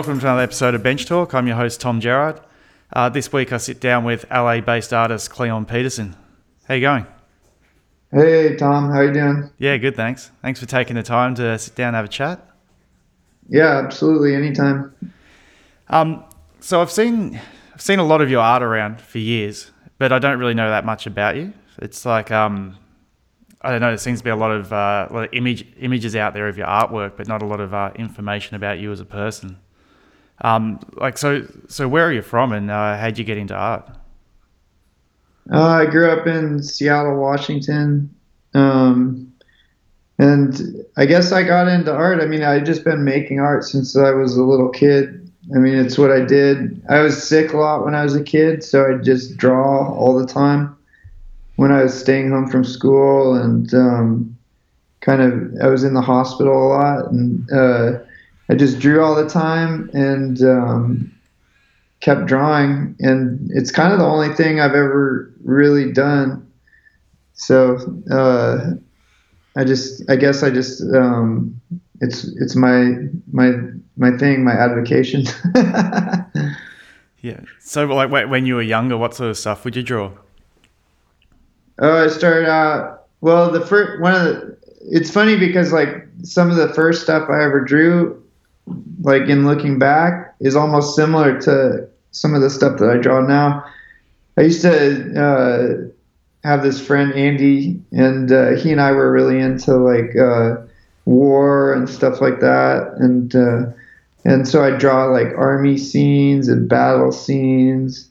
Welcome to another episode of Bench Talk. I'm your host, Tom Gerard. Uh, this week I sit down with LA based artist Cleon Peterson. How you going? Hey, Tom. How you doing? Yeah, good, thanks. Thanks for taking the time to sit down and have a chat. Yeah, absolutely. Anytime. Um, so I've seen I've seen a lot of your art around for years, but I don't really know that much about you. It's like um, I don't know. There seems to be a lot of uh, a lot of image images out there of your artwork, but not a lot of uh, information about you as a person. Um, like so, so where are you from, and uh, how'd you get into art? Uh, I grew up in Seattle, Washington, um, and I guess I got into art. I mean, I'd just been making art since I was a little kid. I mean, it's what I did. I was sick a lot when I was a kid, so I'd just draw all the time when I was staying home from school, and um, kind of I was in the hospital a lot, and uh, I just drew all the time and um, kept drawing. And it's kind of the only thing I've ever really done. So uh, I just, I guess I just, um, it's it's my my my thing, my avocation. yeah. So, like, when you were younger, what sort of stuff would you draw? Oh, I started out. Well, the first one of the. It's funny because like some of the first stuff I ever drew like in looking back, is almost similar to some of the stuff that I draw now. I used to uh, have this friend Andy, and uh, he and I were really into like uh, war and stuff like that, and uh, and so I draw like army scenes and battle scenes,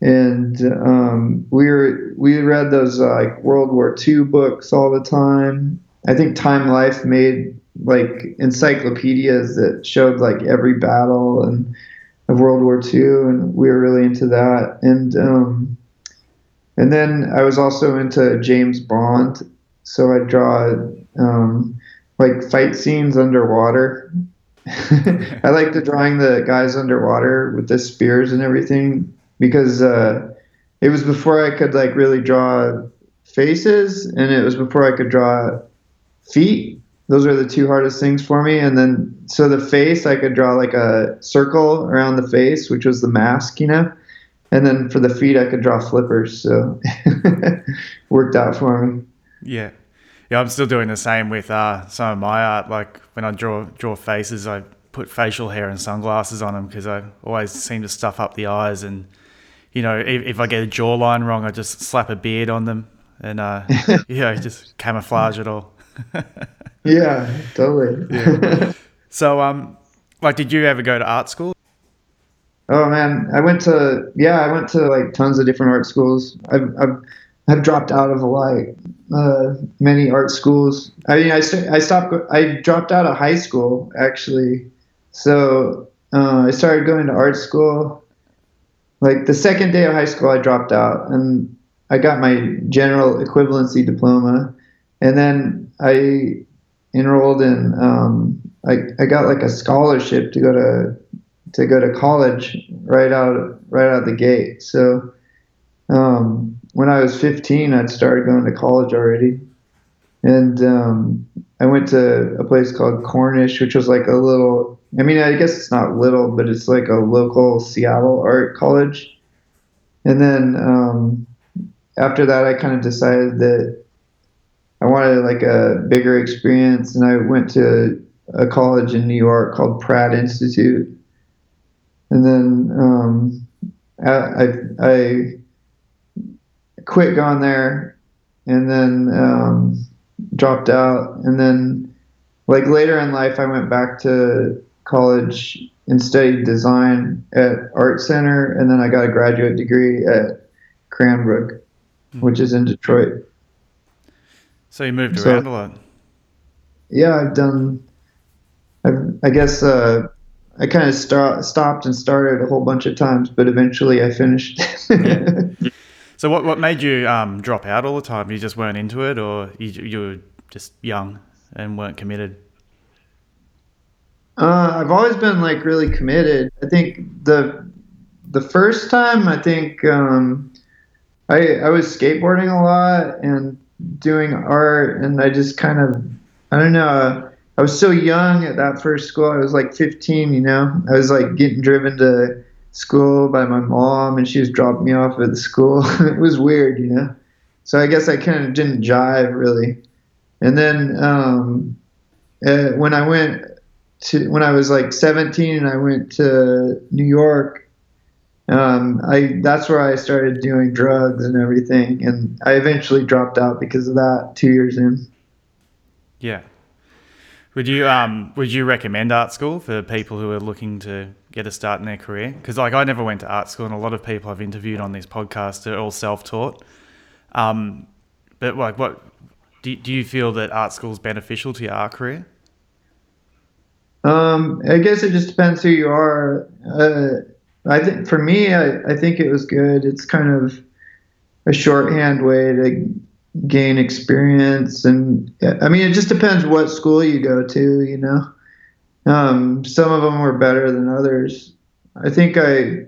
and um, we were we read those uh, like World War II books all the time. I think Time Life made like encyclopedias that showed like every battle and of World War II, and we were really into that. And um, and then I was also into James Bond, so I draw um, like fight scenes underwater. I like the drawing the guys underwater with the spears and everything because uh, it was before I could like really draw faces, and it was before I could draw feet those are the two hardest things for me. And then, so the face, I could draw like a circle around the face, which was the mask, you know. And then for the feet, I could draw flippers. So worked out for me. Yeah, yeah. I'm still doing the same with uh, some of my art. Like when I draw draw faces, I put facial hair and sunglasses on them because I always seem to stuff up the eyes. And you know, if, if I get a jawline wrong, I just slap a beard on them and uh, yeah, just camouflage it all. yeah, totally. Yeah. so, um, like, did you ever go to art school? Oh man, I went to yeah, I went to like tons of different art schools. I've I've, I've dropped out of like uh, many art schools. I mean, I I stopped. I dropped out of high school actually. So uh, I started going to art school. Like the second day of high school, I dropped out, and I got my general equivalency diploma, and then I enrolled in um, I, I got like a scholarship to go to to go to college right out right out the gate. So um, when I was 15, I'd started going to college already, and um, I went to a place called Cornish, which was like a little. I mean, I guess it's not little, but it's like a local Seattle art college. And then um, after that, I kind of decided that I wanted like a bigger experience, and I went to a college in New York called Pratt Institute, and then um, I, I, quit going there, and then um, dropped out, and then like later in life, I went back to college and studied design at Art Center, and then I got a graduate degree at Cranbrook, mm-hmm. which is in Detroit. So you moved so, around a lot. Yeah, I've done. I've, i guess uh, I kind of start, stopped and started a whole bunch of times, but eventually I finished. yeah. So what what made you um, drop out all the time? You just weren't into it, or you, you were just young and weren't committed? Uh, I've always been like really committed. I think the the first time I think um, I I was skateboarding a lot and doing art and I just kind of I don't know I was so young at that first school. I was like 15, you know. I was like getting driven to school by my mom, and she was dropping me off at the school. it was weird, you know. So I guess I kind of didn't jive really. And then um, uh, when I went to when I was like 17 and I went to New York, um, I that's where I started doing drugs and everything, and I eventually dropped out because of that two years in. Yeah. Would you um would you recommend art school for people who are looking to get a start in their career? Because like I never went to art school, and a lot of people I've interviewed on this podcast are all self taught. Um, but like, what do do you feel that art school is beneficial to your art career? Um, I guess it just depends who you are. Uh, I think for me, I, I think it was good. It's kind of a shorthand way to gain experience, and I mean, it just depends what school you go to. You know, um, some of them were better than others. I think I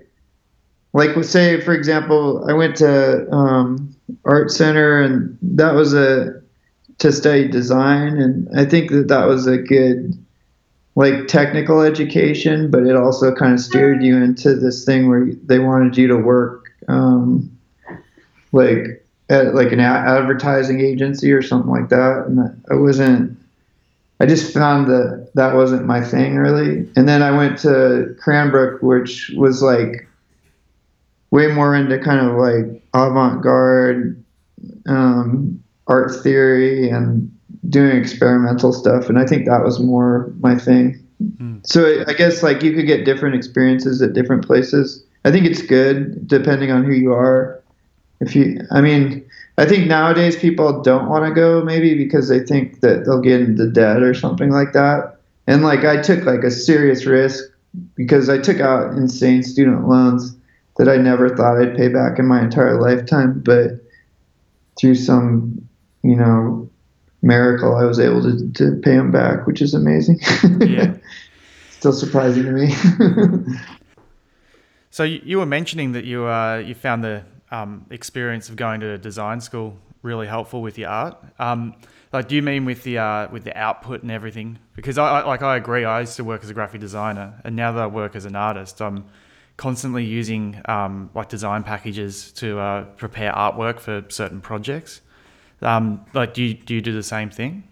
like say for example, I went to um, art center, and that was a to study design, and I think that that was a good like technical education, but it also kind of steered you into this thing where they wanted you to work um, like at like an advertising agency or something like that. And I wasn't. I just found that that wasn't my thing really. And then I went to Cranbrook, which was like way more into kind of like avant-garde um, art theory and doing experimental stuff, and I think that was more my thing. Mm. So I guess like you could get different experiences at different places. I think it's good depending on who you are. If you, I mean, I think nowadays people don't want to go maybe because they think that they'll get into debt or something like that. And like I took like a serious risk because I took out insane student loans that I never thought I'd pay back in my entire lifetime, but through some, you know, miracle, I was able to, to pay him back, which is amazing. Yeah. Still surprising to me. so you, you, were mentioning that you uh, you found the um, experience of going to design school really helpful with your art. Um, like, do you mean with the uh, with the output and everything? Because I, I, like I agree. I used to work as a graphic designer, and now that I work as an artist, I'm constantly using um, like design packages to uh, prepare artwork for certain projects. Um, like, do you, do you do the same thing?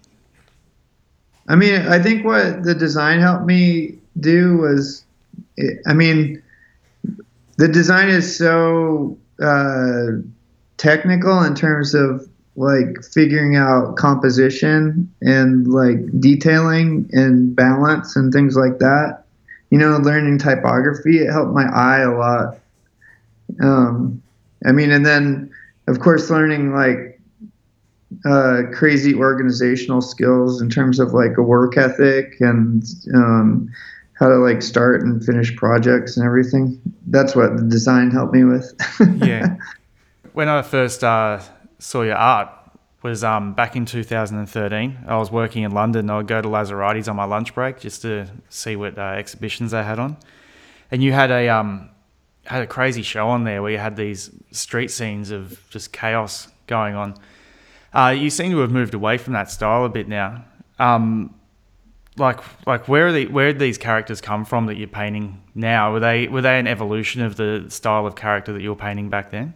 I mean, I think what the design helped me do was, I mean, the design is so uh, technical in terms of like figuring out composition and like detailing and balance and things like that. You know, learning typography, it helped my eye a lot. Um, I mean, and then of course learning like uh, crazy organizational skills in terms of like a work ethic and um, how to like start and finish projects and everything. That's what the design helped me with. yeah. When I first uh, saw your art was um, back in 2013. I was working in London. I would go to Lazarides's on my lunch break just to see what uh, exhibitions they had on. And you had a um, had a crazy show on there where you had these street scenes of just chaos going on. Uh, you seem to have moved away from that style a bit now. Um, like, like where are the where did these characters come from that you're painting now? Were they were they an evolution of the style of character that you were painting back then?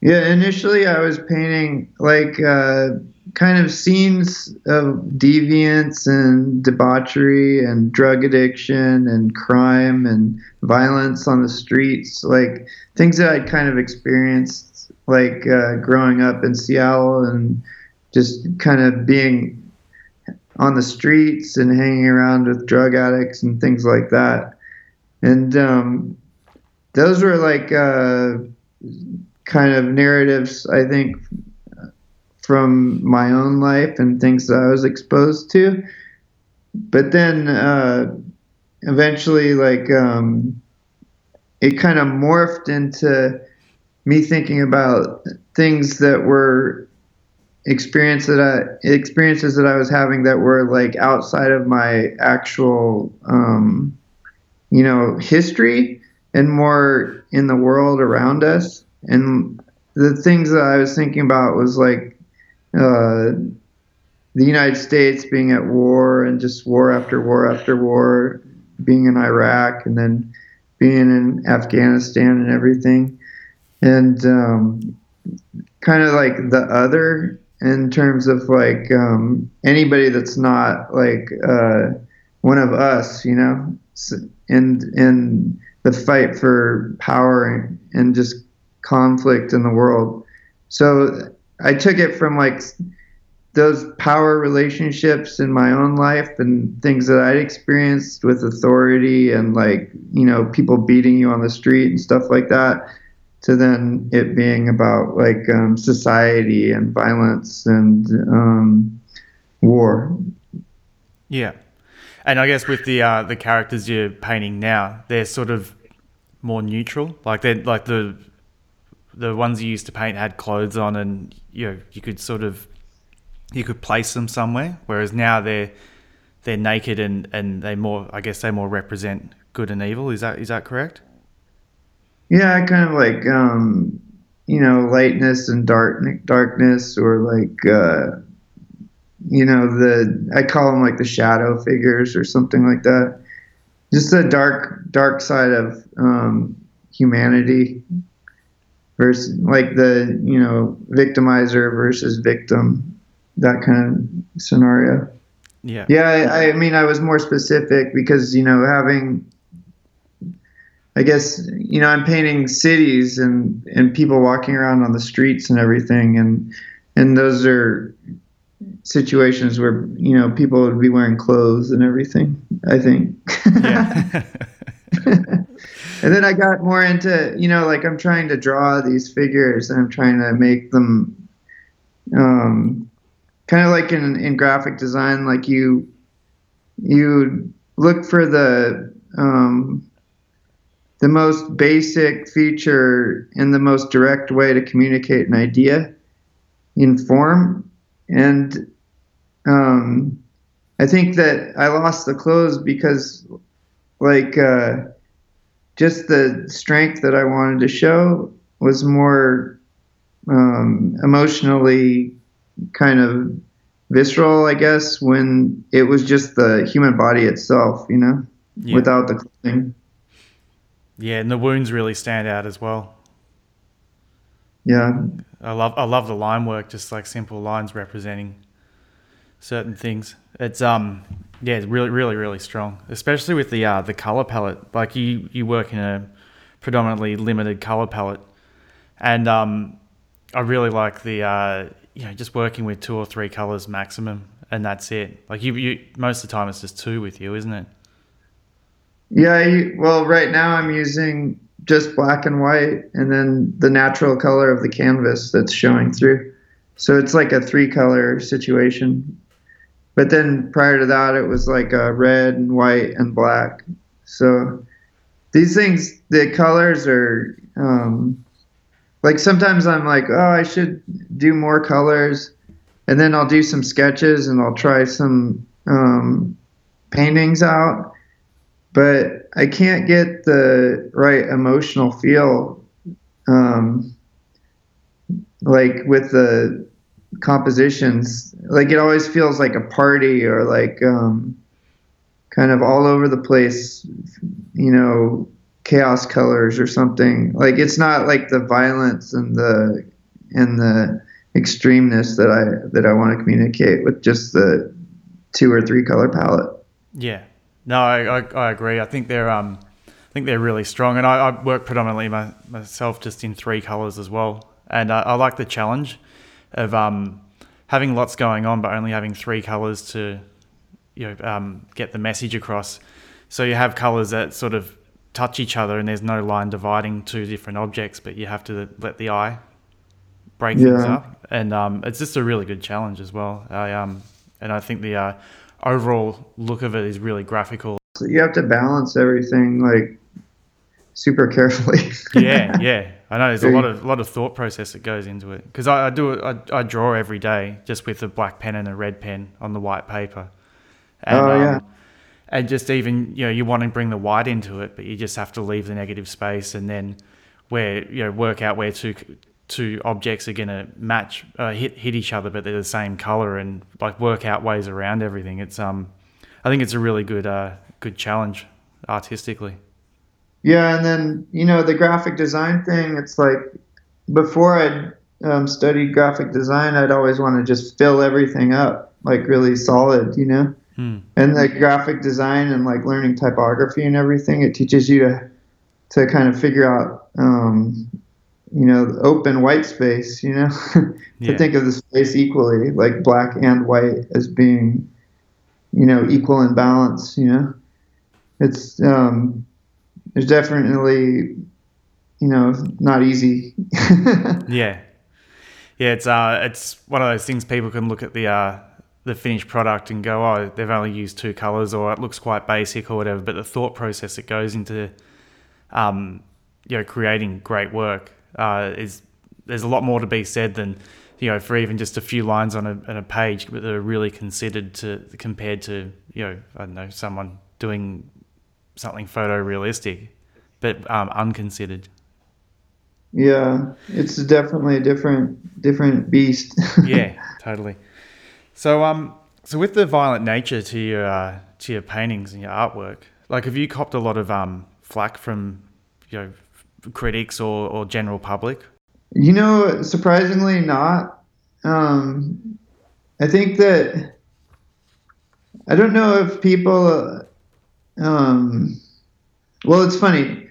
Yeah, initially I was painting like uh, kind of scenes of deviance and debauchery and drug addiction and crime and violence on the streets, like things that I'd kind of experienced like uh, growing up in Seattle and just kind of being on the streets and hanging around with drug addicts and things like that. And um, those were like uh, kind of narratives, I think, from my own life and things that I was exposed to. But then uh, eventually, like, um, it kind of morphed into me thinking about things that were experience that I experiences that I was having that were like outside of my actual um, you know history and more in the world around us and the things that I was thinking about was like uh, the United States being at war and just war after war after war, being in Iraq and then being in Afghanistan and everything, and um, kind of like the other in terms of like um, anybody that's not like uh, one of us, you know, and and the fight for power and, and just conflict in the world. So I took it from like those power relationships in my own life and things that I'd experienced with authority and like, you know, people beating you on the street and stuff like that to then it being about like um, society and violence and um, war. Yeah. And I guess with the uh, the characters you're painting now, they're sort of more neutral. Like they're like the the ones you used to paint had clothes on, and you know you could sort of you could place them somewhere. Whereas now they're they're naked and and they more I guess they more represent good and evil. Is that is that correct? Yeah, kind of like um, you know lightness and dark darkness, or like uh, you know the I call them like the shadow figures or something like that. Just the dark dark side of um, humanity versus like the you know victimizer versus victim that kind of scenario. Yeah. Yeah, I, I, mean, I was more specific because you know having, I guess you know I'm painting cities and and people walking around on the streets and everything, and and those are situations where you know people would be wearing clothes and everything. I think. Yeah. and then I got more into you know like I'm trying to draw these figures and I'm trying to make them. Um, kind of like in, in graphic design, like you you look for the um, the most basic feature and the most direct way to communicate an idea in form. And um, I think that I lost the clothes because, like, uh, just the strength that I wanted to show was more um, emotionally kind of visceral, I guess, when it was just the human body itself, you know, yeah. without the clothing. Yeah, and the wounds really stand out as well. Yeah. I love I love the line work, just like simple lines representing certain things. It's um yeah, it's really really really strong, especially with the uh the color palette. Like you you work in a predominantly limited color palette, and um I really like the uh you know just working with two or three colors maximum, and that's it. Like you, you most of the time it's just two with you, isn't it? Yeah. well, right now I'm using just black and white, and then the natural color of the canvas that's showing through. So it's like a three color situation. But then prior to that, it was like a red and white and black. So these things, the colors are um, like sometimes I'm like, oh, I should do more colors, and then I'll do some sketches and I'll try some um, paintings out, but I can't get the right emotional feel, um, like with the compositions. Like it always feels like a party or like um, kind of all over the place, you know, chaos colors or something. Like it's not like the violence and the and the extremeness that I that I want to communicate with just the two or three color palette. Yeah, no, I, I, I agree. I think they're um, I think they're really strong, and I, I work predominantly my, myself just in three colors as well, and I, I like the challenge of um, having lots going on, but only having three colors to you know um, get the message across. So you have colors that sort of touch each other and there's no line dividing two different objects, but you have to let the eye break yeah. things up. And um, it's just a really good challenge as well. I, um, and I think the uh, overall look of it is really graphical. So you have to balance everything like super carefully. yeah, yeah. I know there's a lot of lot of thought process that goes into it because I, I, do I, I draw every day just with a black pen and a red pen on the white paper. And, oh yeah. Um, and just even you know you want to bring the white into it, but you just have to leave the negative space and then where you know work out where two two objects are going to match, uh, hit hit each other, but they're the same color, and like work out ways around everything. It's um, I think it's a really good uh, good challenge artistically. Yeah, and then you know the graphic design thing. It's like before I'd um, studied graphic design, I'd always want to just fill everything up like really solid, you know. Hmm. And the graphic design and like learning typography and everything, it teaches you to to kind of figure out, um, you know, open white space, you know, to Yeah. think of the space equally, like black and white as being, you know, equal in balance, you know. It's um, there's definitely, you know, not easy. Yeah, yeah. It's uh, it's one of those things people can look at the uh, the finished product and go, oh, they've only used two colors, or it looks quite basic, or whatever. But the thought process that goes into, um, you know, creating great work uh, is there's a lot more to be said than you know for even just a few lines on a, on a page, but they're really considered to compared to you know I don't know someone doing something photorealistic, but um, unconsidered. yeah, it's definitely a different different beast. yeah, totally. So um, so with the violent nature to your uh, to your paintings and your artwork, like have you copped a lot of um flack from you know critics or, or general public? You know, surprisingly not. Um, I think that I don't know if people. Um, well, it's funny.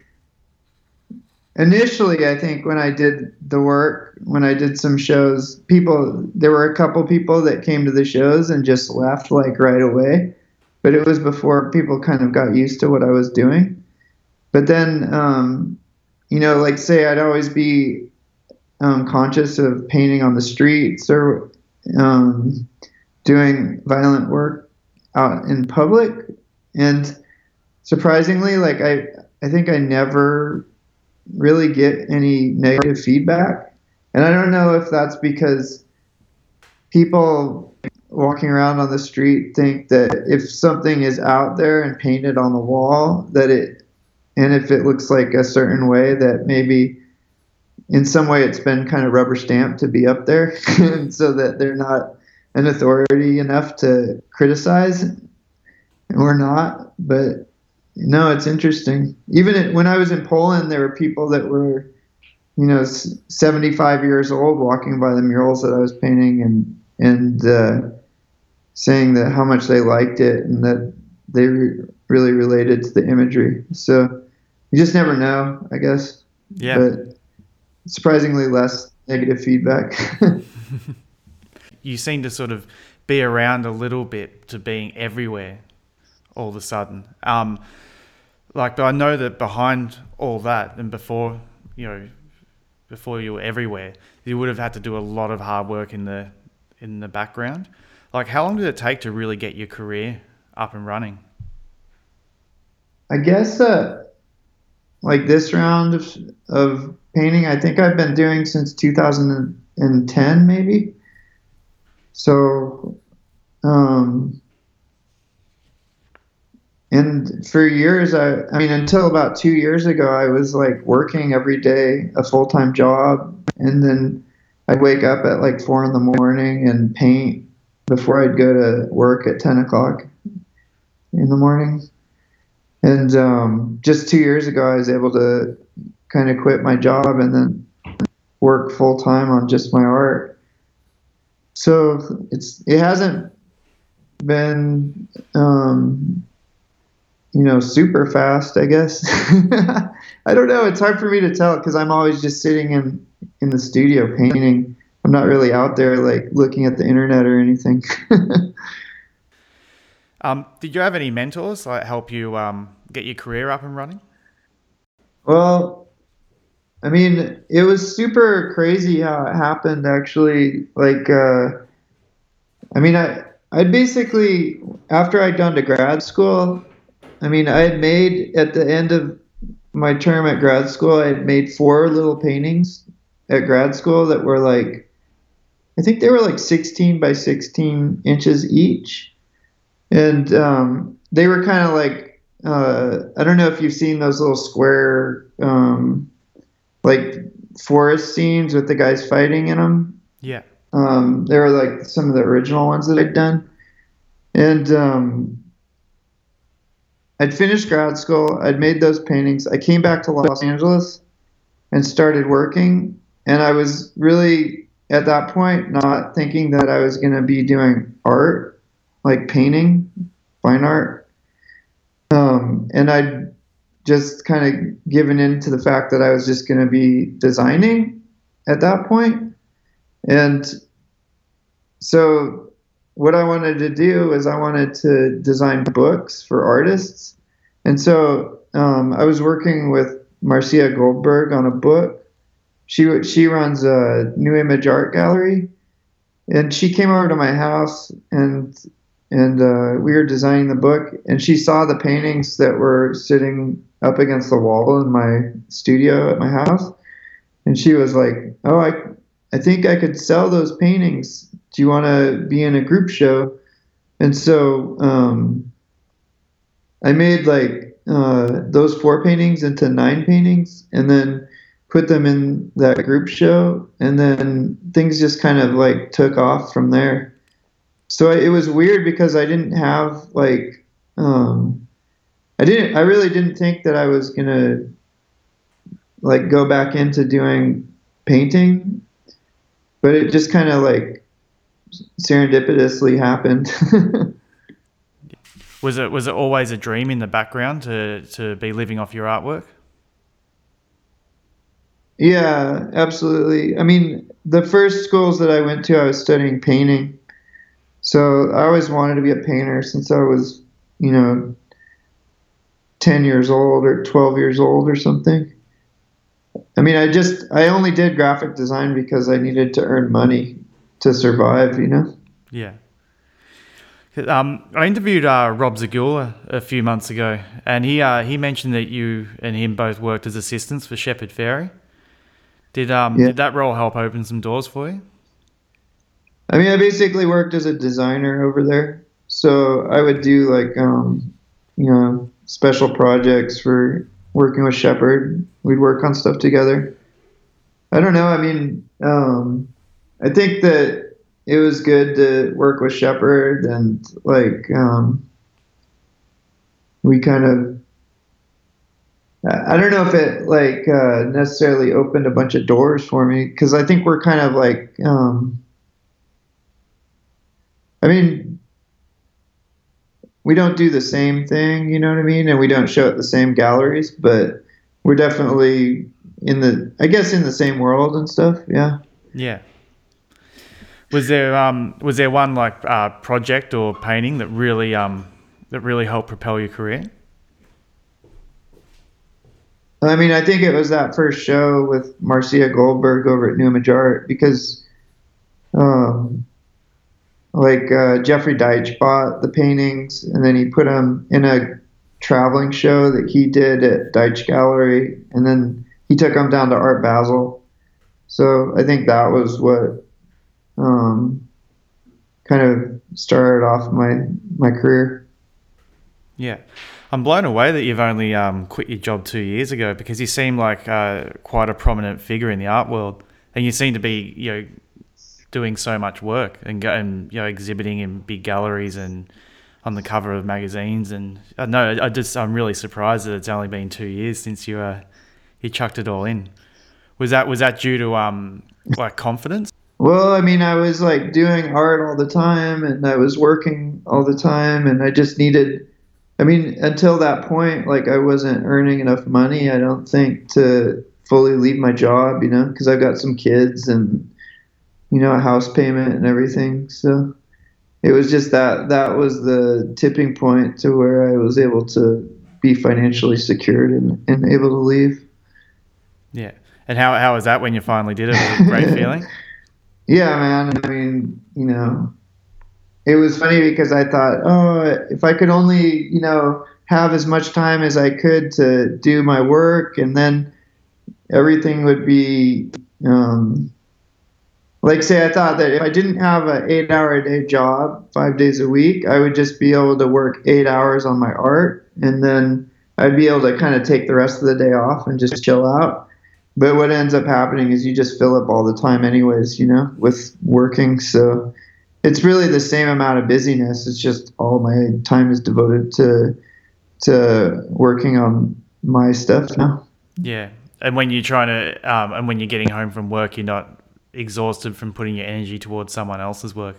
Initially, I think when I did the work, when I did some shows, people there were a couple people that came to the shows and just left like right away. But it was before people kind of got used to what I was doing. But then, um, you know, like say I'd always be um, conscious of painting on the streets or um, doing violent work out in public. And surprisingly, like I, I think I never really get any negative feedback. And I don't know if that's because people walking around on the street think that if something is out there and painted on the wall, that it, and if it looks like a certain way, that maybe in some way it's been kind of rubber stamped to be up there and so that they're not an authority enough to criticize or not but no it's interesting. Even it, when i was in poland there were people that were you know 75 years old walking by the murals that i was painting and and uh, saying that how much they liked it and that they re- really related to the imagery. So you just never know i guess. Yeah, but surprisingly less negative feedback. you seem to sort of be around a little bit to being everywhere all of a sudden. Um, like, but I know that behind all that and before, you know, before you were everywhere, you would have had to do a lot of hard work in the in the background. Like, how long did it take to really get your career up and running? I guess uh, like this round of, of painting, I think I've been doing since 2010, maybe. So, um, and for years, I, I mean, until about two years ago, I was like working every day, a full time job. And then I'd wake up at like four in the morning and paint before I'd go to work at 10 o'clock in the morning. And um, just two years ago, I was able to kind of quit my job and then work full time on just my art. So it's it hasn't been um, you know super fast, I guess. I don't know. It's hard for me to tell because I'm always just sitting in in the studio painting. I'm not really out there like looking at the internet or anything. Um, did you have any mentors like help you um, get your career up and running? Well, I mean, it was super crazy how it happened. Actually, like, uh, I mean, I I basically after I'd gone to grad school, I mean, I had made at the end of my term at grad school, I had made four little paintings at grad school that were like, I think they were like 16 by 16 inches each, and um, they were kind of like uh, I don't know if you've seen those little square, um, like forest scenes with the guys fighting in them. Yeah. Um, they were like some of the original ones that I'd done, and um, I'd finished grad school. I'd made those paintings. I came back to Los Angeles and started working, and I was really at that point not thinking that I was going to be doing art, like painting, fine art. Um, and I'd just kind of given in to the fact that I was just going to be designing at that point. And so what I wanted to do is I wanted to design books for artists. And so um, I was working with Marsea Goldberg on a book. She she runs a New Image Art Gallery, and she came over to my house and and uh, we were designing the book. And she saw the paintings that were sitting up against the wall in my studio at my house, and she was like, "Oh, I I think I could sell those paintings. Do you want to be in a group show?" And so um, I made like uh, those four paintings into nine paintings and then put them in that group show. And then things just kind of like took off from there. So it was weird because i didn't have like um, i didn't i really didn't think that i was gonna like go back into doing painting. But it just kind of like serendipitously happened Was it was it always a dream in the background to to be living off your artwork? Yeah, absolutely. I mean, the first schools that I went to, I was studying painting. So I always wanted to be a painter since I was, you know, 10 years old or 12 years old or something. I mean, I just, I only did graphic design because I needed to earn money to survive, you know? Yeah. Um, I interviewed uh, Rob Zagula a few months ago, and he uh, he mentioned that you and him both worked as assistants for Shepard Fairey. Did um Yeah. did that role help open some doors for you? I mean, I basically worked as a designer over there. So I would do like, um, you know, special projects for working with Shepard. We'd work on stuff together. I don't know. I mean, um, I think that it was good to work with Shepard and like, um, we kind of, I don't know if it like uh, necessarily opened a bunch of doors for me because I think we're kind of like, um, I mean, we don't do the same thing, you know what I mean? And we don't show at the same galleries, but we're definitely in the, I guess, in the same world and stuff. Yeah. Yeah. Was there um was there one like uh, project or painting that really um that really helped propel your career? I mean, I think it was that first show with Marsea Goldberg over at New Image because, um, like uh, Jeffrey Deitch bought the paintings and then he put them in a traveling show that he did at Deitch Gallery, and then he took them down to Art Basel. So I think that was what um, kind of started off my my career. Yeah. I'm blown away that you've only um, quit your job two years ago because you seem like uh, quite a prominent figure in the art world, and you seem to be you know doing so much work and, go, and you know exhibiting in big galleries and on the cover of magazines. And I know I just I'm really surprised that it's only been two years since you uh, you chucked it all in. Was that was that due to um like confidence? Well, I mean, I was like doing art all the time and I was working all the time and I just needed I mean, until that point like I wasn't earning enough money, I don't think to fully leave my job, you know, cuz I've got some kids and you know, a house payment and everything. So it was just that that was the tipping point to where I was able to be financially secured and, and able to leave. Yeah. And how how was that when you finally did it? Was it a great feeling? Yeah, man. I mean, you know, it was funny because I thought, oh, if I could only, you know, have as much time as I could to do my work, and then everything would be, um, like, say, I thought that if I didn't have an eight-hour a day job, five days a week, I would just be able to work eight hours on my art, and then I'd be able to kind of take the rest of the day off and just chill out. But what ends up happening is you just fill up all the time anyways you know with working. So it's really the same amount of busyness. It's just all my time is devoted to to working on my stuff now. Yeah, and when you're trying to, um, and when you're getting home from work, you're not exhausted from putting your energy towards someone else's work.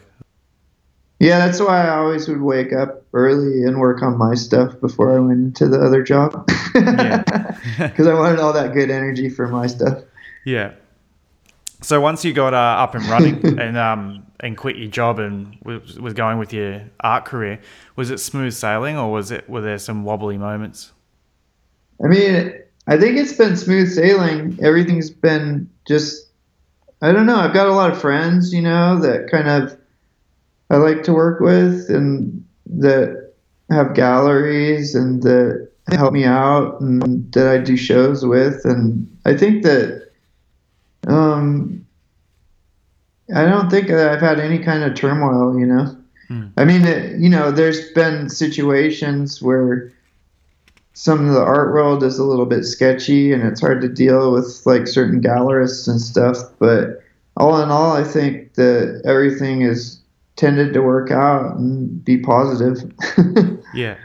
Yeah that's why i always would wake up early and work on my stuff before i went into the other job because i wanted all that good energy for my stuff Yeah. So once you got uh, up and running and um, and quit your job and was, was going with your art career, was it smooth sailing or was it were there some wobbly moments? I mean, I think it's been smooth sailing. Everything's been just, I don't know. I've got a lot of friends, you know, that kind of I like to work with and that have galleries and that help me out and that I do shows with. And I think that, um, I don't think that I've had any kind of turmoil, you know. Hmm. I mean, it, you know, there's been situations where some of the art world is a little bit sketchy and it's hard to deal with like certain gallerists and stuff but all in all i think that everything is tended to work out and be positive Yeah.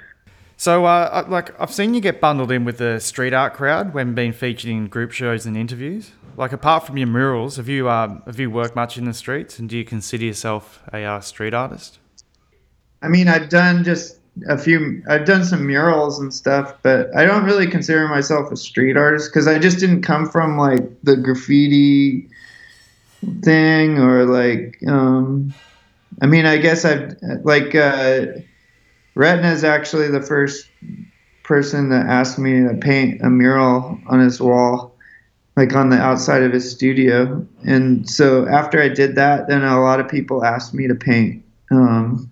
So, uh, I- like, I've seen you get bundled in with the street art crowd when being featured in group shows and interviews. Like, apart from your murals, have you um, have you worked much in the streets, and do you consider yourself a uh, street artist? i mean i've done just a few i've done some murals and stuff but i don't really consider myself a street artist because i just didn't come from like the graffiti thing or like um i mean i guess i've like uh Retna is actually the first person that asked me to paint a mural on his wall like on the outside of his studio. And so after i did that then a lot of people asked me to paint um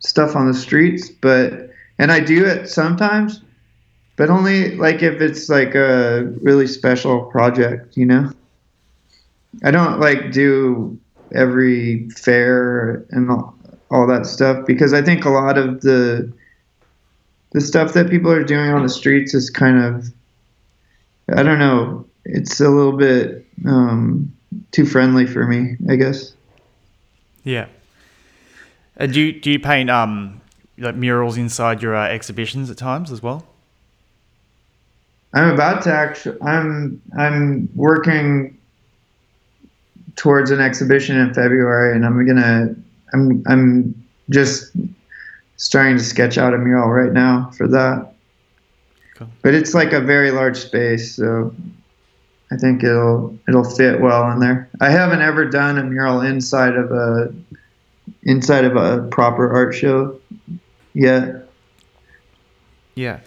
stuff on the streets but and i do it sometimes but only like if it's like a really special project you know? I don't like do every fair and all, all that stuff because i think a lot of the the stuff that people are doing on the streets is kind of i don't know it's a little bit um, too friendly for me i guess Yeah. And do you, do you paint um like murals inside your uh, exhibitions at times as well? I'm about to actually. I'm I'm working towards an exhibition in February, and I'm gonna. I'm I'm just starting to sketch out a mural right now for that. Cool. But it's like a very large space, so I think it'll it'll fit well in there. I haven't ever done a mural inside of a inside of a proper art show yet. Yeah,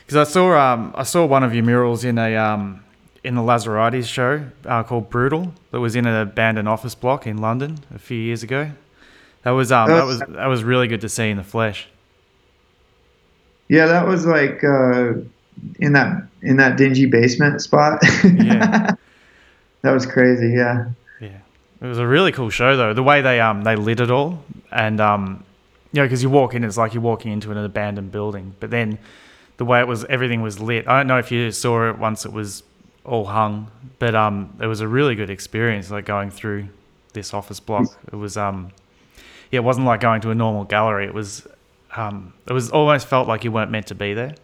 because I saw um I saw one of your murals in a um in the Lazarides show uh, called Brutal that was in an abandoned office block in London a few years ago. That was um that was that was really good to see in the flesh. Yeah, that was like uh, in that in that dingy basement spot. Yeah. that was crazy. Yeah. Yeah, it was a really cool show though. The way they um they lit it all, and um, you know, because you walk in, it's like you're walking into an abandoned building. But then the way it was, everything was lit. I don't know if you saw it once it was all hung, but um, it was a really good experience, like going through this office block. It was um, yeah, it wasn't like going to a normal gallery. It was um, it was almost felt like you weren't meant to be there.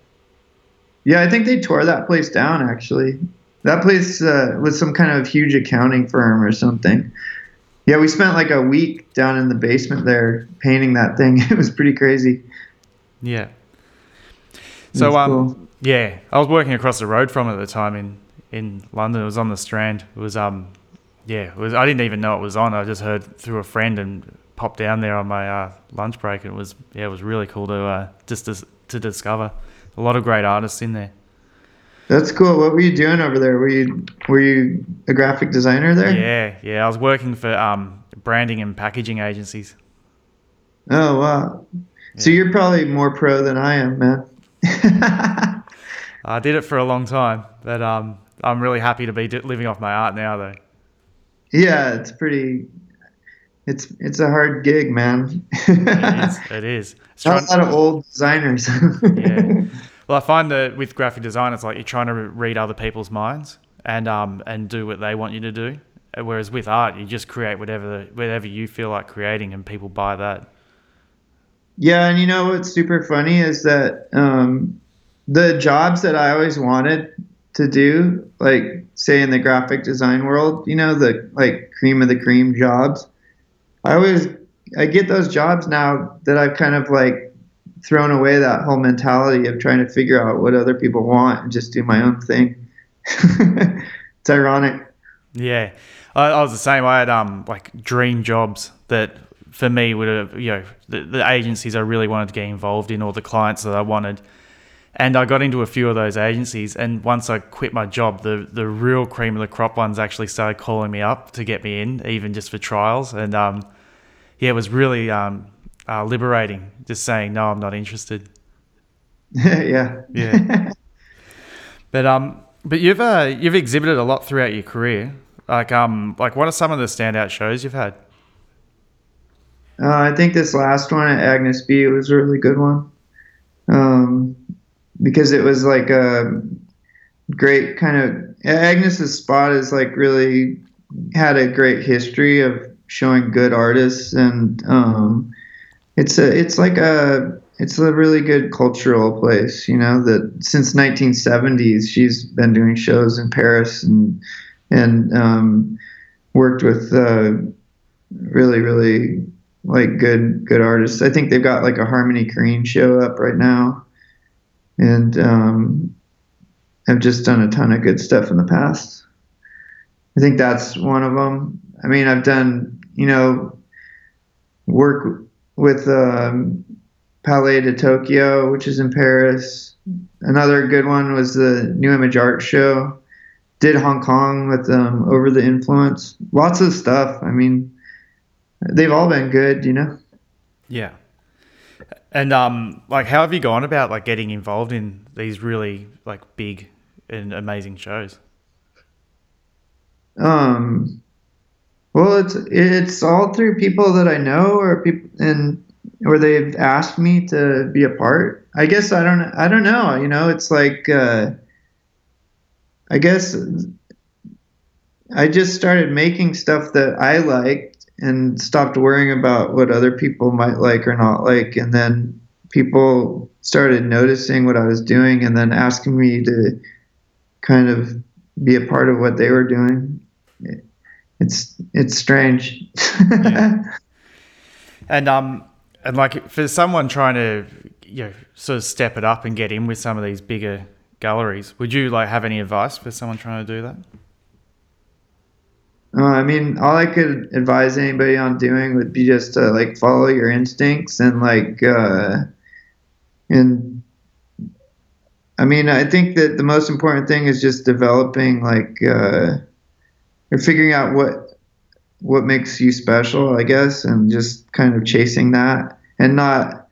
Yeah, I think they tore that place down. Actually, that place uh, was some kind of huge accounting firm or something. Yeah, we spent like a week down in the basement there painting that thing. It was pretty crazy. Yeah. So um cool. yeah, I was working across the road from it at the time in in London. It was on the Strand. It was um yeah, it was I didn't even know it was on. I just heard through a friend and popped down there on my uh, lunch break and it was yeah, it was really cool to uh, just to, to discover a lot of great artists in there. That's cool. What were you doing over there? Were you were you a graphic designer there? Yeah, yeah, I was working for um branding and packaging agencies. Oh wow. So you're probably more pro than I am, man. I did it for a long time, but um I'm really happy to be living off my art now though. yeah, it's pretty. It's it's a hard gig, man. It is. It is. It's Not trying- a lot of old designers. Yeah. Well, I find that with graphic design, it's like you're trying to read other people's minds, and um and do what they want you to do. Whereas with art, you just create whatever whatever you feel like creating, and people buy that. Yeah, and you know what's super funny is that um, the jobs that I always wanted to do, like say in the graphic design world, you know, the like cream of the cream jobs. I always I get those jobs now that I've kind of like thrown away that whole mentality of trying to figure out what other people want and just do my own thing. it's ironic. Yeah, I, I, was the same. I had um like dream jobs that for me would have you know the, the agencies I really wanted to get involved in or the clients that I wanted. And I got into a few of those agencies, and once I quit my job, the the real cream of the crop ones actually started calling me up to get me in, even just for trials. And um, yeah, it was really um, uh, liberating, just saying no, I'm not interested. yeah, yeah. but um, but you've uh, you've exhibited a lot throughout your career. Like um, like what are some of the standout shows you've had? Uh, I think this last one at Agnes B was a really good one, um, because it was like a great kind of Agnes's spot is like really had a great history of showing good artists, and um, it's a it's like a it's a really good cultural place. You know that since 1970s she's been doing shows in Paris and and um, worked with uh, really really like good good artists. I think they've got like a Harmony Korine show up right now, and um, have just done a ton of good stuff in the past. I think that's one of them. I mean, I've done you know work with um, Palais de Tokyo, which is in Paris. Another good one was the New Image Art Show. Did Hong Kong with um, Over the Influence. Lots of stuff. I mean, they've all been good, you know. Yeah. And um, like, how have you gone about like getting involved in these really like big and amazing shows? Um, well, it's it's all through people that I know or people and or they've asked me to be a part. I guess I don't I don't know. You know, it's like uh, I guess I just started making stuff that I like and stopped worrying about what other people might like or not like. And then people started noticing what I was doing and then asking me to kind of be a part of what they were doing. It's it's strange. yeah. And um and like for someone trying to you know sort of step it up and get in with some of these bigger galleries, would you like have any advice for someone trying to do that? Uh, I mean, all I could advise anybody on doing would be just to like follow your instincts and like, uh, and I mean, I think that the most important thing is just developing like, uh, or figuring out what what makes you special, I guess, and just kind of chasing that and not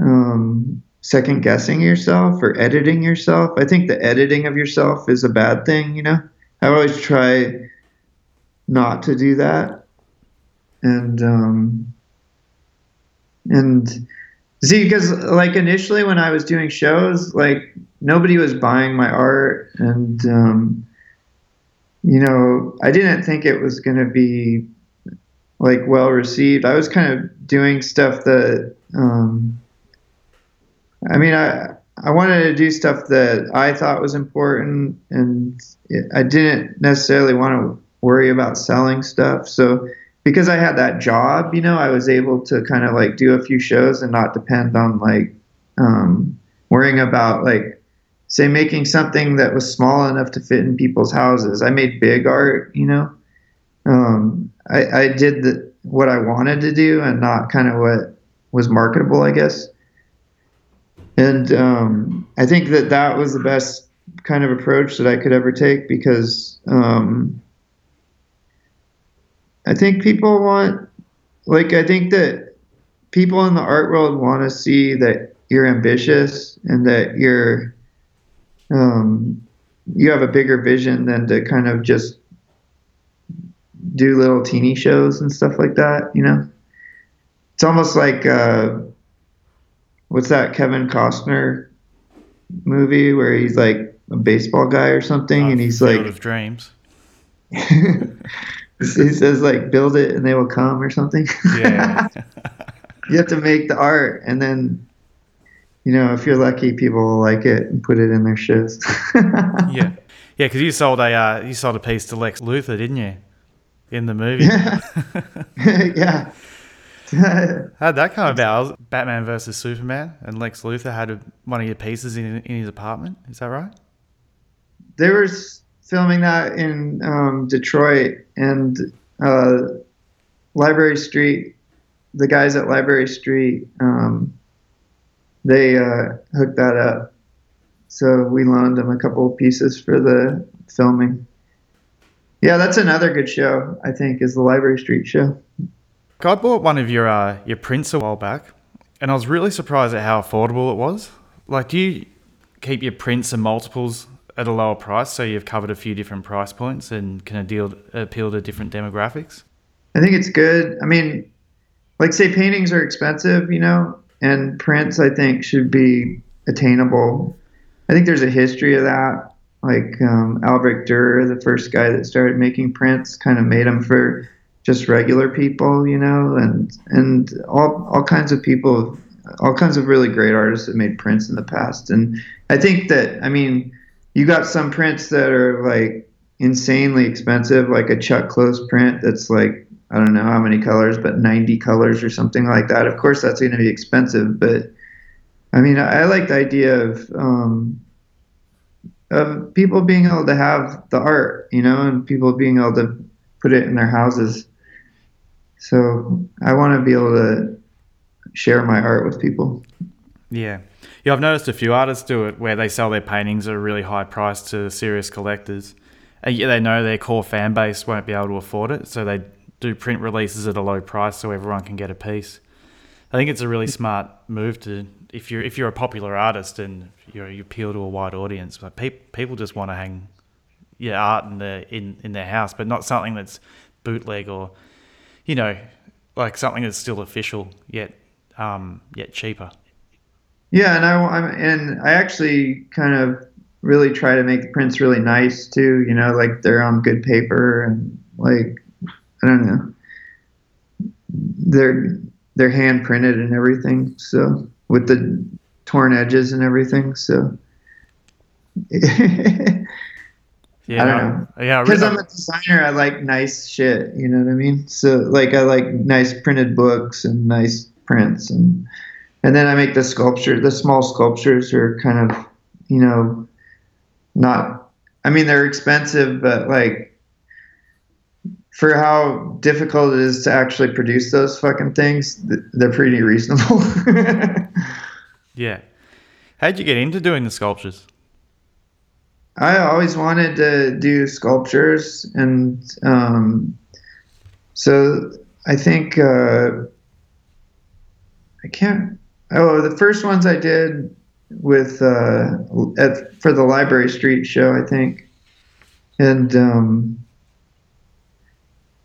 um, second guessing yourself or editing yourself. I think the editing of yourself is a bad thing, you know. I always try not to do that. And um, and see, because like initially when I was doing shows, like nobody was buying my art, and um, you know, I didn't think it was going to be like well received. I was kind of doing stuff that, um, I mean, I I wanted to do stuff that I thought was important, and I didn't necessarily want to worry about selling stuff. So because I had that job, you know, I was able to kind of like do a few shows and not depend on like um, worrying about like say making something that was small enough to fit in people's houses. I made big art, you know. Um, I, I did the, what I wanted to do and not kind of what was marketable, I guess. And um, I think that that was the best kind of approach that I could ever take because um, I think people want, like, I think that people in the art world want to see that you're ambitious and that you're, um, you have a bigger vision than to kind of just do little teeny shows and stuff like that. You know, it's almost like uh, what's that Kevin Costner movie where he's like a baseball guy or something, Uh, and he's Field like, of Dreams. he says like, build it and they will come or something. Yeah. you have to make the art, and then, you know, if you're lucky, people will like it and put it in their shows. yeah, yeah, because you sold a uh, you sold a piece to Lex Luthor, didn't you? In the movie. yeah. yeah. How'd that come about? Was Batman versus Superman, and Lex Luthor had a, one of your pieces in in his apartment. Is that right? they were s- filming that in um, Detroit and uh, Library Street. The guys at Library Street, um, they uh, hooked that up. So we loaned them a couple of pieces for the filming. Yeah, that's another good show. I think is the Library Street show. I bought one of your uh, your prints a while back, and I was really surprised at how affordable it was. Like, do you keep your prints and multiples at a lower price so you've covered a few different price points and can appeal appeal to different demographics? I think it's good. I mean, like say paintings are expensive, you know, and prints I think should be attainable. I think there's a history of that. Like um, Albrecht Dürer, the first guy that started making prints, kind of made them for just regular people, you know, and and all all kinds of people, all kinds of really great artists have made prints in the past. And I think that I mean, you got some prints that are like insanely expensive, like a Chuck Close print that's like I don't know how many colors, but 90 colors or something like that. Of course, that's going to be expensive, but I mean, I, I like the idea of um, of people being able to have the art, you know, and people being able to put it in their houses. So I want to be able to share my art with people. Yeah. Yeah, I've noticed a few artists do it where they sell their paintings at a really high price to serious collectors. And yet they know their core fan base won't be able to afford it, so they do print releases at a low price so everyone can get a piece. I think it's a really smart move to if you're if you're a popular artist and you you appeal to a wide audience. But pe- people just want to hang your art in the in, in their house, but not something that's bootleg or you know like something that's still official yet um, yet cheaper. Yeah, and I I'm, and I actually kind of really try to make the prints really nice too. You know, like they're on good paper and like I don't know, they're they're hand printed and everything. So with the torn edges and everything. So Yeah, I don't know. Yeah, because I'm a designer, I like nice shit. You know what I mean? So like I like nice printed books and nice prints and and then I make the sculpture. The small sculptures are kind of you know not. I mean they're expensive, but like for how difficult it is to actually produce those fucking things, they're pretty reasonable. yeah. How'd you get into doing the sculptures? I always wanted to do sculptures, and um, so I think uh, I can't. Oh, the first ones I did with uh, at, for the Library Street show, I think, and um,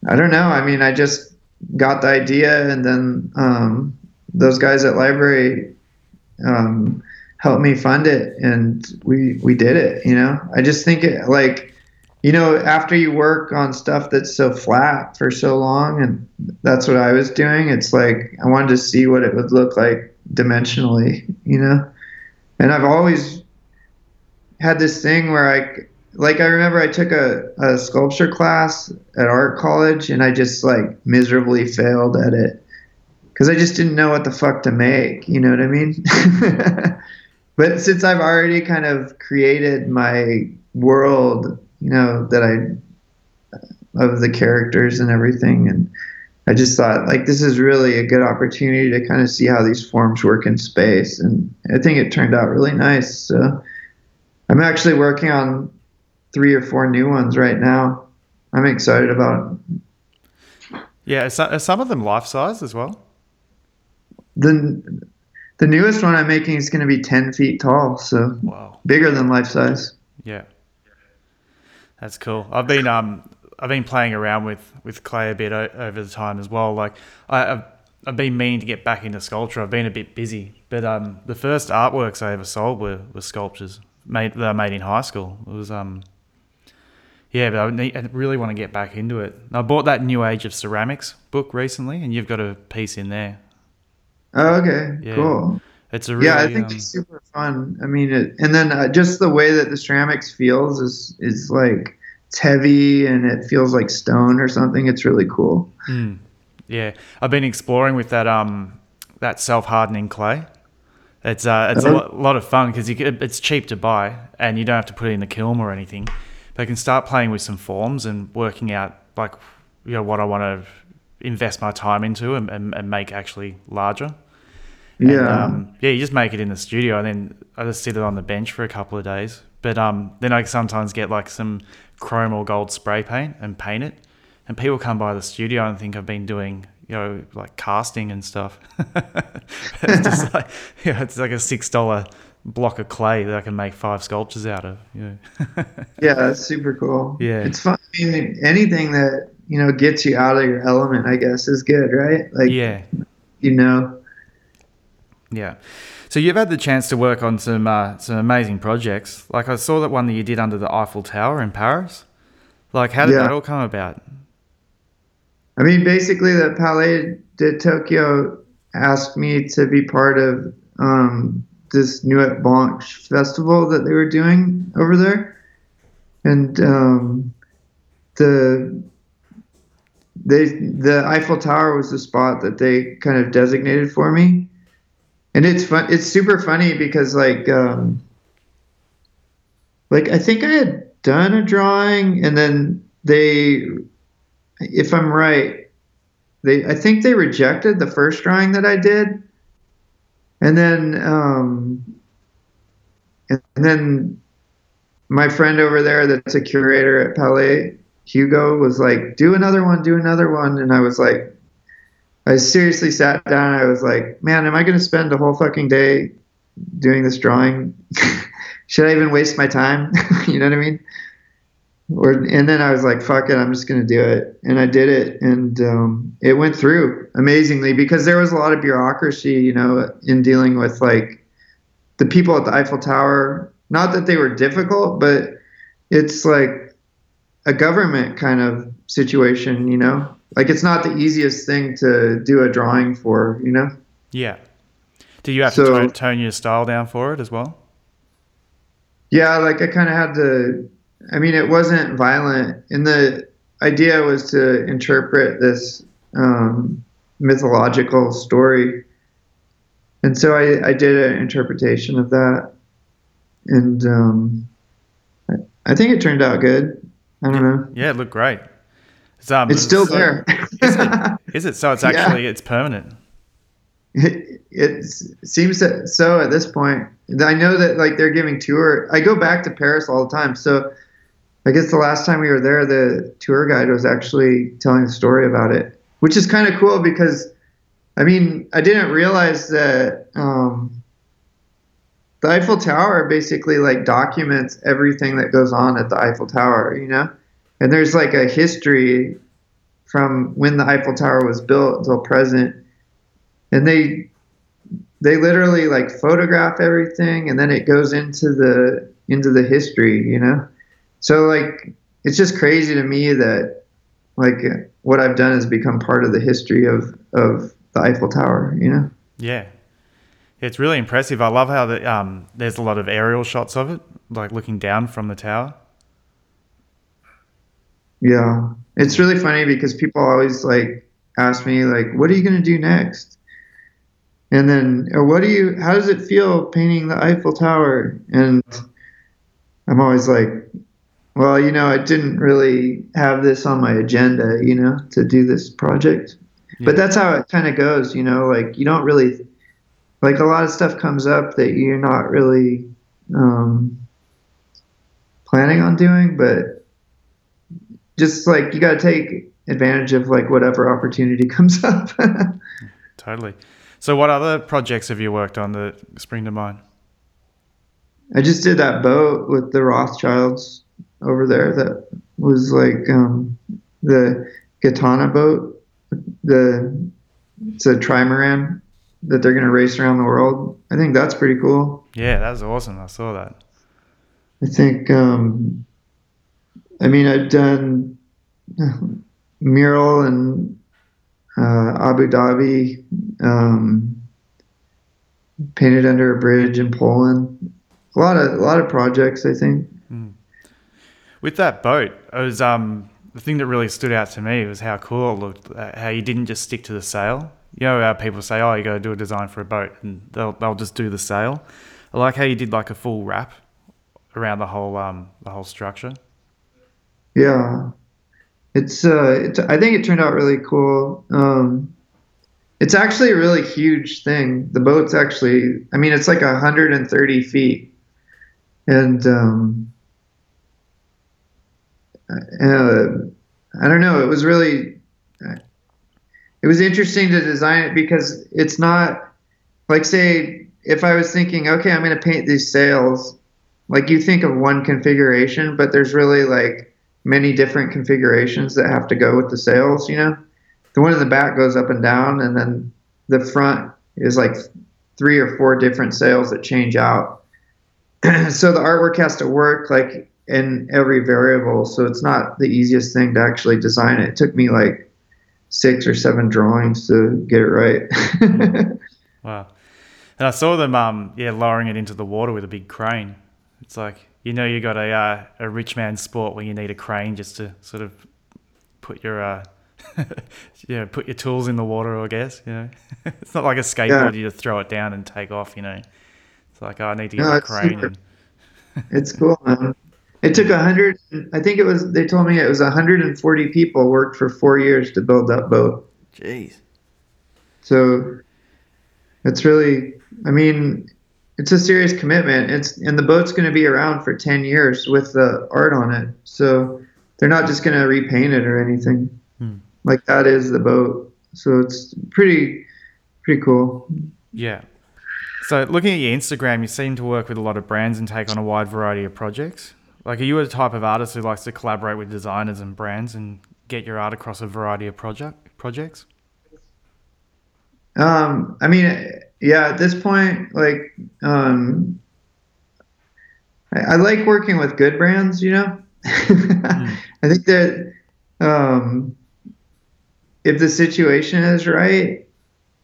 I don't know. I mean, I just got the idea, and then um, those guys at Library. Um, helped me fund it and we we did it you know i just think it like you know after you work on stuff that's so flat for so long and that's what i was doing it's like i wanted to see what it would look like dimensionally you know? And i've always had this thing where i like i remember i took a, a sculpture class at art college and i just like miserably failed at it because i just didn't know what the fuck to make you know what i mean? But since I've already kind of created my world, you know, that I of the characters and everything, and I just thought like this is really a good opportunity to kind of see how these forms work in space, and I think it turned out really nice. So I'm actually working on three or four new ones right now. I'm excited about Yeah, are so- are some of them life size as well? the the newest one I'm making is going to be 10 feet tall, so Wow. bigger than life size. Yeah, that's cool. I've been um I've been playing around with with clay a bit o- over the time as well. Like I, I've I've been meaning to get back into sculpture. I've been a bit busy, but um the first artworks I ever sold were were sculptures made that I made in high school. It was um, yeah, but I, need, I really want to get back into it. I bought that New Age of Ceramics book recently, and you've got a piece in there. Oh, okay, Yeah. cool. It's a really yeah, I think um, it's super fun. I mean, it, and then uh, just the way that the ceramics feels is is like it's heavy and it feels like stone or something. It's really cool. Mm, yeah, I've been exploring with that um that self hardening clay. It's uh it's a Uh-huh. lot, lot of fun because it's cheap to buy and you don't have to put it in the kiln or anything. But I can start playing with some forms and working out like you know what I want to invest my time into and, and, and make actually larger. And, Yeah, um, yeah, you just make it in the studio and then I just sit it on the bench for a couple of days. But um, then I sometimes get like some chrome or gold spray paint and paint it. And people come by the studio and think I've been doing, you know, like casting and stuff. it's just like, yeah, it's like a six dollar block of clay that I can make five sculptures out of. You know? yeah, that's super cool. Yeah. it's fun. I mean, anything that you know gets you out of your element, I guess, is good, right? Like, yeah, you know, yeah. So you've had the chance to work on some uh, some amazing projects. Like I saw that one that you did under the Eiffel Tower in Paris. Like, how did Yeah. that all come about? I mean, basically, the Palais de Tokyo asked me to be part of um, this Nuit Blanche festival that they were doing over there, and um, the they the Eiffel Tower was the spot that they kind of designated for me, and it's fun. It's super funny because like um, like I think I had done a drawing, and then they if I'm right, they I think they rejected the first drawing that I did, and then um, and then my friend over there that's a curator at Palais, Hugo, was like, "Do another one, do another one," and I was like, I seriously sat down. I was like, "Man, am I going to spend a whole fucking day doing this drawing? Should I even waste my time? you know what I mean?" or and then I was like, "Fuck it, I'm just gonna do it," and I did it, and um, it went through amazingly because there was a lot of bureaucracy, you know, in dealing with like the people at the Eiffel Tower. Not that they were difficult, but it's like a government kind of situation, you know. Like it's not the easiest thing to do a drawing for, you know. Yeah. Do you have So- to tone, tone your style down for it as well? Yeah, like I kind of had to. I mean, it wasn't violent, and the idea was to interpret this um, mythological story, and so I, I did an interpretation of that, and um, I, I think it turned out good. I don't know. Yeah, it looked great. It's, um, It's still so- there. Is it? So it's Yeah. actually it's permanent. it, it seems that so at this point. I know that like they're giving tour. I go back to Paris all the time, so I guess the last time we were there, the tour guide was actually telling the story about it, which is kind of cool because, I mean, I didn't realize that um, the Eiffel Tower basically like documents everything that goes on at the Eiffel Tower, you know, and there's like a history from when the Eiffel Tower was built until present, and they they literally like photograph everything, and then it goes into the into the history, you know. So like it's just crazy to me that like what I've done has become part of the history of of the Eiffel Tower, you know. Yeah. It's really impressive. I love how the, um, there's a lot of aerial shots of it, like looking down from the tower. Yeah. It's really funny because people always like ask me like what are you going to do next? And then or what do you how does it feel painting the Eiffel Tower? And I'm always like well, you know, I didn't really have this on my agenda, you know, to do this project. Yeah. But that's how it kind of goes, you know, like you don't really like a lot of stuff comes up that you're not really um, planning on doing, but just like you got to take advantage of like whatever opportunity comes up. Totally. So, what other projects have you worked on that spring to mind? I just did that boat with the Rothschilds over there. That was like um, the Gitana boat. The it's a trimaran that they're gonna race around the world. I think that's pretty cool. Yeah, that was awesome. I saw that. I think, um, I mean, I've done mural in uh, Abu Dhabi, um, painted under a bridge in Poland. A lot of a lot of projects, I think. With that boat, it was um the thing that really stood out to me was how cool it looked. uh, How you didn't just stick to the sail. You know how people say, "Oh, you got to do a design for a boat," and they'll they'll just do the sail. I like how you did like a full wrap around the whole um the whole structure. Yeah, it's uh, it's, I think it turned out really cool. Um, it's actually a really huge thing. The boat's actually, I mean, it's like 130 feet, and um, uh, I don't know. It was really, it was interesting to design it because it's not like say if I was thinking, okay, I'm going to paint these sails, like you think of one configuration, but there's really like many different configurations that have to go with the sails, you know? The one in the back goes up and down, and then the front is like three or four different sails that change out. so the artwork has to work like in every variable. So it's not the easiest thing to actually design it. It took me like six or seven drawings to get it right. Wow. And I saw them um yeah lowering it into the water with a big crane. It's like you know you got a uh, a rich man's sport where you need a crane just to sort of put your uh you know put your tools in the water. I guess you know it's not like a skateboard. You just throw it down and take off. You know, it's like oh, I need to get No, a it's crane. And, it's cool, man. It took a hundred. I think it was. They told me it was 140 people worked for four years to build that boat. Jeez. So it's really. I mean, it's a serious commitment. It's and the boat's going to be around for 10 years with the art on it. So they're not just going to repaint it or anything. Hmm. Like that is the boat. So it's pretty, pretty cool. Yeah. So looking at your Instagram, you seem to work with a lot of brands and take on a wide variety of projects. Like, are you a type of artist who likes to collaborate with designers and brands and get your art across a variety of project projects? Um, I mean, yeah, at this point, like, um, I, I like working with good brands, you know? I think that, um, if the situation is right,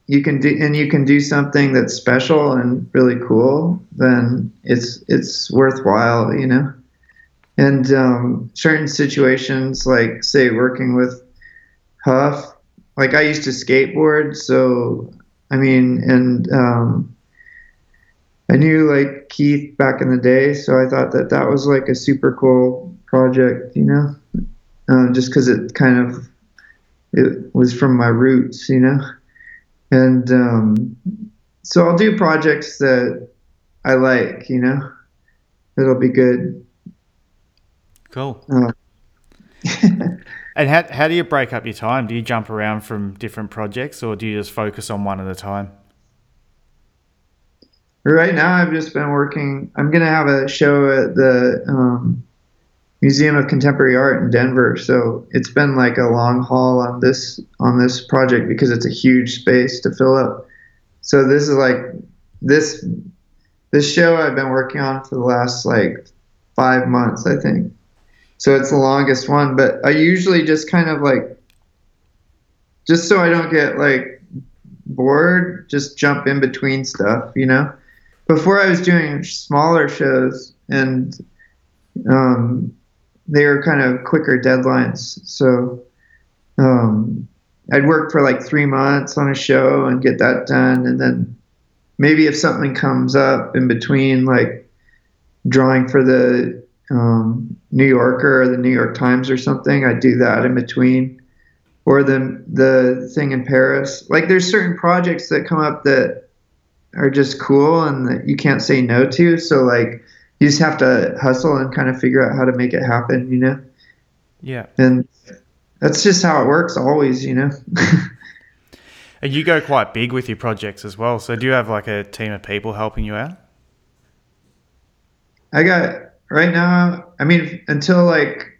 you can do, and you can do something that's special and really cool, then it's, it's worthwhile, you know? And, um, certain situations, like, say, working with HUF, like I used to skateboard, so I mean, and um, I knew like Keith back in the day, so I thought that that was like a super cool project, you know, um, just because it kind of it was from my roots, you know, and um, so I'll do projects that I like, you know, it'll be good. Cool. Uh, And how, how do you break up your time? Do you jump around from different projects or do you just focus on one at a time? Right now, I've just been working. I'm gonna have a show at the um, Museum of Contemporary Art in Denver. So it's been like a long haul on this on this project because it's a huge space to fill up. So this is like this this show I've been working on for the last like five months, I think. So it's the longest one, but I usually just kind of like just so I don't get like bored, just jump in between stuff, you know. Before I was doing smaller shows and um, they were kind of quicker deadlines, so um, I'd work for like three months on a show and get that done, and then maybe if something comes up in between, like drawing for the um, New Yorker or the New York Times or something, I'd do that in between or the the thing in Paris. Like there's certain projects that come up that are just cool and that you can't say no to. So like you just have to hustle and kind of figure out how to make it happen, you know. Yeah. And that's just how it works always, you know. And you go quite big with your projects as well. So do you have like a team of people helping you out? I got right now. I mean, until like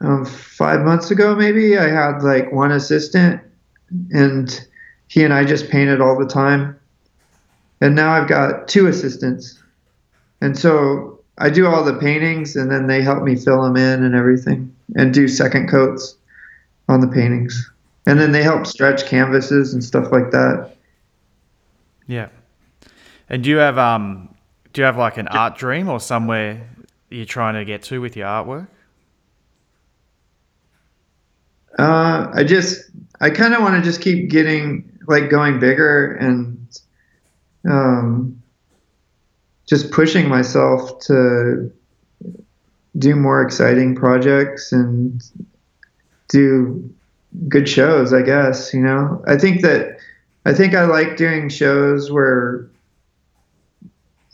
um, five months ago, maybe I had like one assistant, and he and I just painted all the time. And now I've got two assistants, and so I do all the paintings, and then they help me fill them in and everything, and do second coats on the paintings, and then they help stretch canvases and stuff like that. Yeah. And do you have um do you have like an art dream or somewhere you're trying to get to with your artwork? Uh, I just, I kind of want to just keep getting like going bigger and um, just pushing myself to do more exciting projects and do good shows. I guess you know. I think that I think I like doing shows where,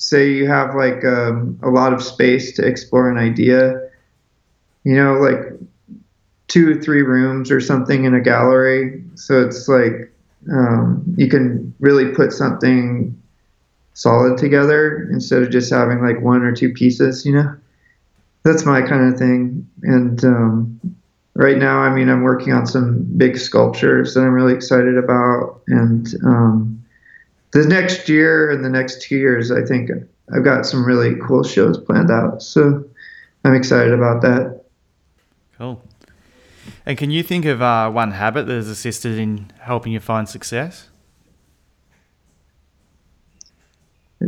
say, you have like um, a lot of space to explore an idea. You know, like two or three rooms or something in a gallery. So it's like um, you can really put something solid together instead of just having like one or two pieces, you know? That's my kind of thing. And um, right now, I mean, I'm working on some big sculptures that I'm really excited about. And um, the next year and the next two years, I think I've got some really cool shows planned out. So I'm excited about that. Cool. And can you think of uh, one habit that has assisted in helping you find success?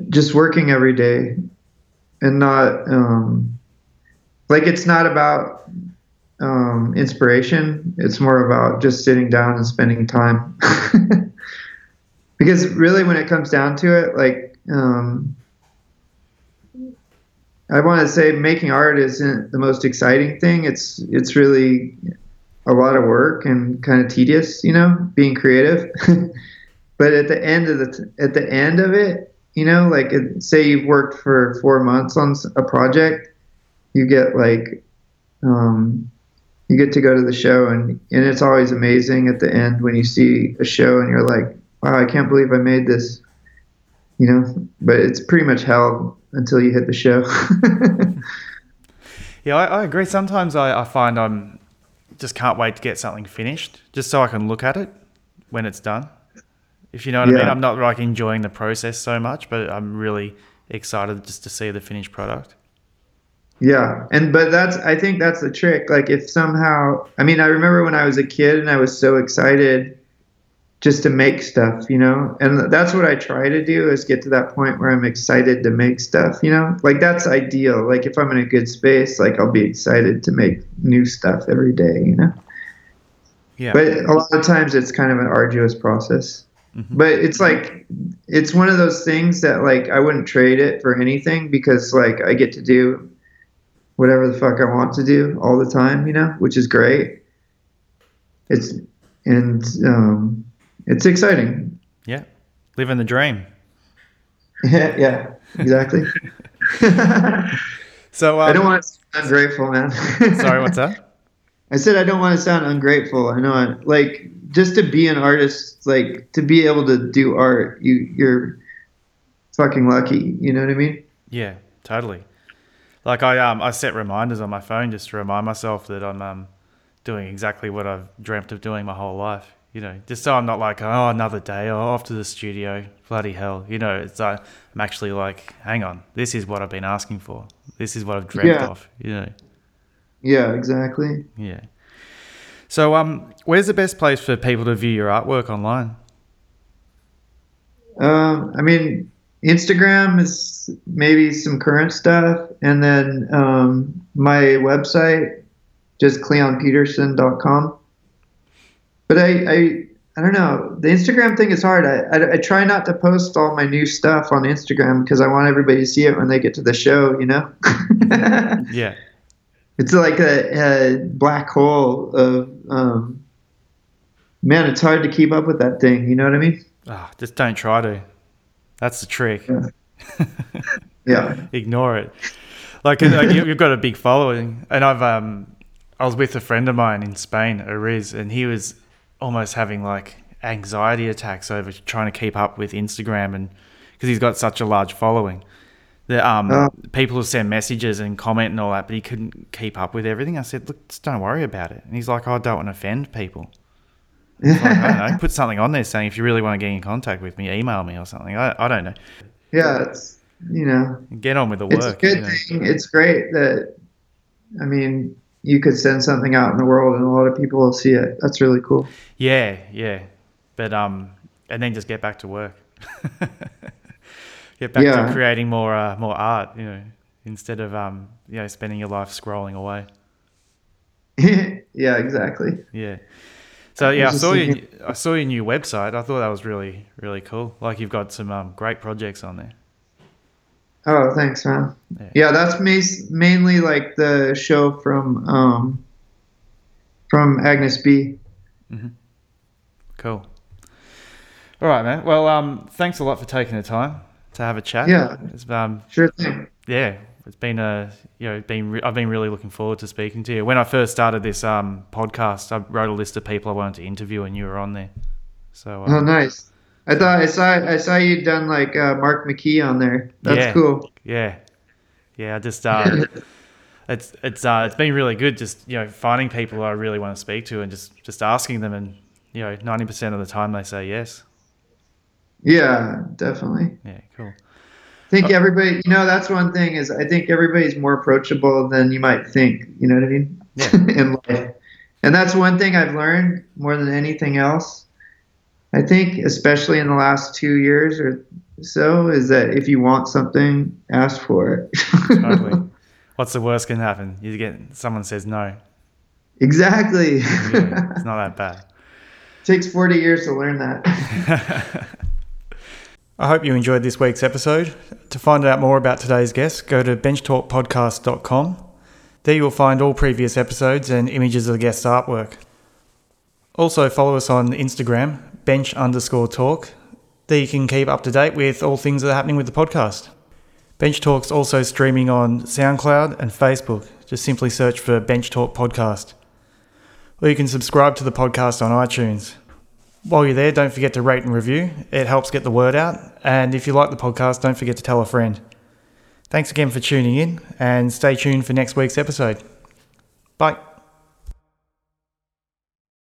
Just working every day and not um, like it's not about um, inspiration. It's more about just sitting down and spending time. because really, when it comes down to it, like um, I want to say, making art isn't the most exciting thing. It's it's really a lot of work and kind of tedious, you know, being creative. but at the end of the at the end of it, you know, like it, say you've worked for four months on a project, you get like, um, you get to go to the show and and it's always amazing at the end when you see a show and you're like, wow, I can't believe I made this, you know. But it's pretty much hell until you hit the show. yeah, I, I, agree. Sometimes I, I find I'm just can't wait to get something finished, just so I can look at it when it's done. If you know what yeah. I mean, I'm not like enjoying the process so much, but I'm really excited just to see the finished product. Yeah, and but that's I think that's the trick. Like if somehow, I mean, I remember when I was a kid and I was so excited just to make stuff, you know? And that's what I try to do is get to that point where I'm excited to make stuff, you know? Like that's ideal. Like if I'm in a good space, like I'll be excited to make new stuff every day, you know? Yeah. But a lot of times it's kind of an arduous process. Mm-hmm. But it's like it's one of those things that like I wouldn't trade it for anything because like I get to do whatever the fuck I want to do all the time, you know, which is great. It's and um it's exciting. Yeah, living the dream. Yeah, yeah, exactly. so um, I don't want to sound ungrateful, man. sorry, what's that? I said I don't want to sound ungrateful. I know, I, like just to be an artist, like to be able to do art, you you're fucking lucky. You know what I mean? Yeah, totally. Like I um I set reminders on my phone just to remind myself that I'm um doing exactly what I've dreamt of doing my whole life you know, just so I'm not like, oh, another day, oh, off to the studio, bloody hell. You know, it's like, I'm actually like, hang on, this is what I've been asking for. This is what I've dreamt yeah. of, you know. Yeah, exactly. Yeah. So, um, where's the best place for people to view your artwork online? Um, I mean, Instagram is maybe some current stuff, and then um, my website, just cleonpeterson.com but I, I I don't know. The Instagram thing is hard. I, I, I, try not to post all my new stuff on Instagram because I want everybody to see it when they get to the show, you know? yeah. It's like a, a black hole of, um, man, it's hard to keep up with that thing. You know what I mean? Oh, just don't try to. That's the trick. Yeah. yeah. Ignore it. Like, like you've got a big following, and I've um, I was with a friend of mine in Spain, Aryz, and he was almost having like anxiety attacks over trying to keep up with Instagram and because he's got such a large following. The um, oh. people will send messages and comment and all that, but he couldn't keep up with everything. I said, "Look, just don't worry about it." And he's like, oh, "I don't want to offend people." Like, I don't know. Put something on there saying if you really want to get in contact with me, email me or something. I, I don't know. Yeah, it's you know, Get on with the it's a work. good you know. thing. It's great that, I mean, you could send something out in the world and a lot of people will see it. That's really cool. Yeah, yeah. But um, and then just get back to work. get back Yeah. to creating more uh, more art. You know, instead of um, you know, spending your life scrolling away. yeah, exactly. Yeah. So yeah, I saw your I saw your new website. I thought that was really really cool. Like you've got some um, great projects on there. Oh, thanks, man. Yeah. Yeah, that's mas- mainly like the show from um, from Agnes B. Cool. All right, man. Well, um, thanks a lot for taking the time to have a chat. Yeah. It's, um, Sure thing. yeah, it's been a you know, been re- I've been really looking forward to speaking to you. When I first started this um podcast, I wrote a list of people I wanted to interview, and you were on there. So Oh, um, nice. I thought I saw I saw you done like uh, Mark McKee on there. That's Yeah. cool. yeah, yeah, I just uh, it's it's uh, it's been really good. Just you know, finding people I really want to speak to, and just just asking them, and you know, ninety percent of the time they say yes. Yeah, definitely. Yeah, cool. I think everybody, you know, that's one thing is I think everybody's more approachable than you might think. You know what I mean? Yeah. In life, and that's one thing I've learned more than anything else. I think, especially in the last two years or so, is that if you want something, ask for it. Totally. What's the worst can happen? You get someone says no. exactly. Yeah, it's not that bad. It Takes forty years to learn that. I hope you enjoyed this week's episode. To find out more about today's guest, go to benchtalkpodcast.com. There you will find all previous episodes and images of the guest's artwork. Also, follow us on Instagram, bench underscore talk. There you can keep up to date with all things that are happening with the podcast. Bench Talk's also streaming on SoundCloud and Facebook. Just simply search for Bench Talk Podcast. Or you can subscribe to the podcast on iTunes. While you're there, don't forget to rate and review. It helps get the word out. And if you like the podcast, don't forget to tell a friend. Thanks again for tuning in and stay tuned for next week's episode. Bye.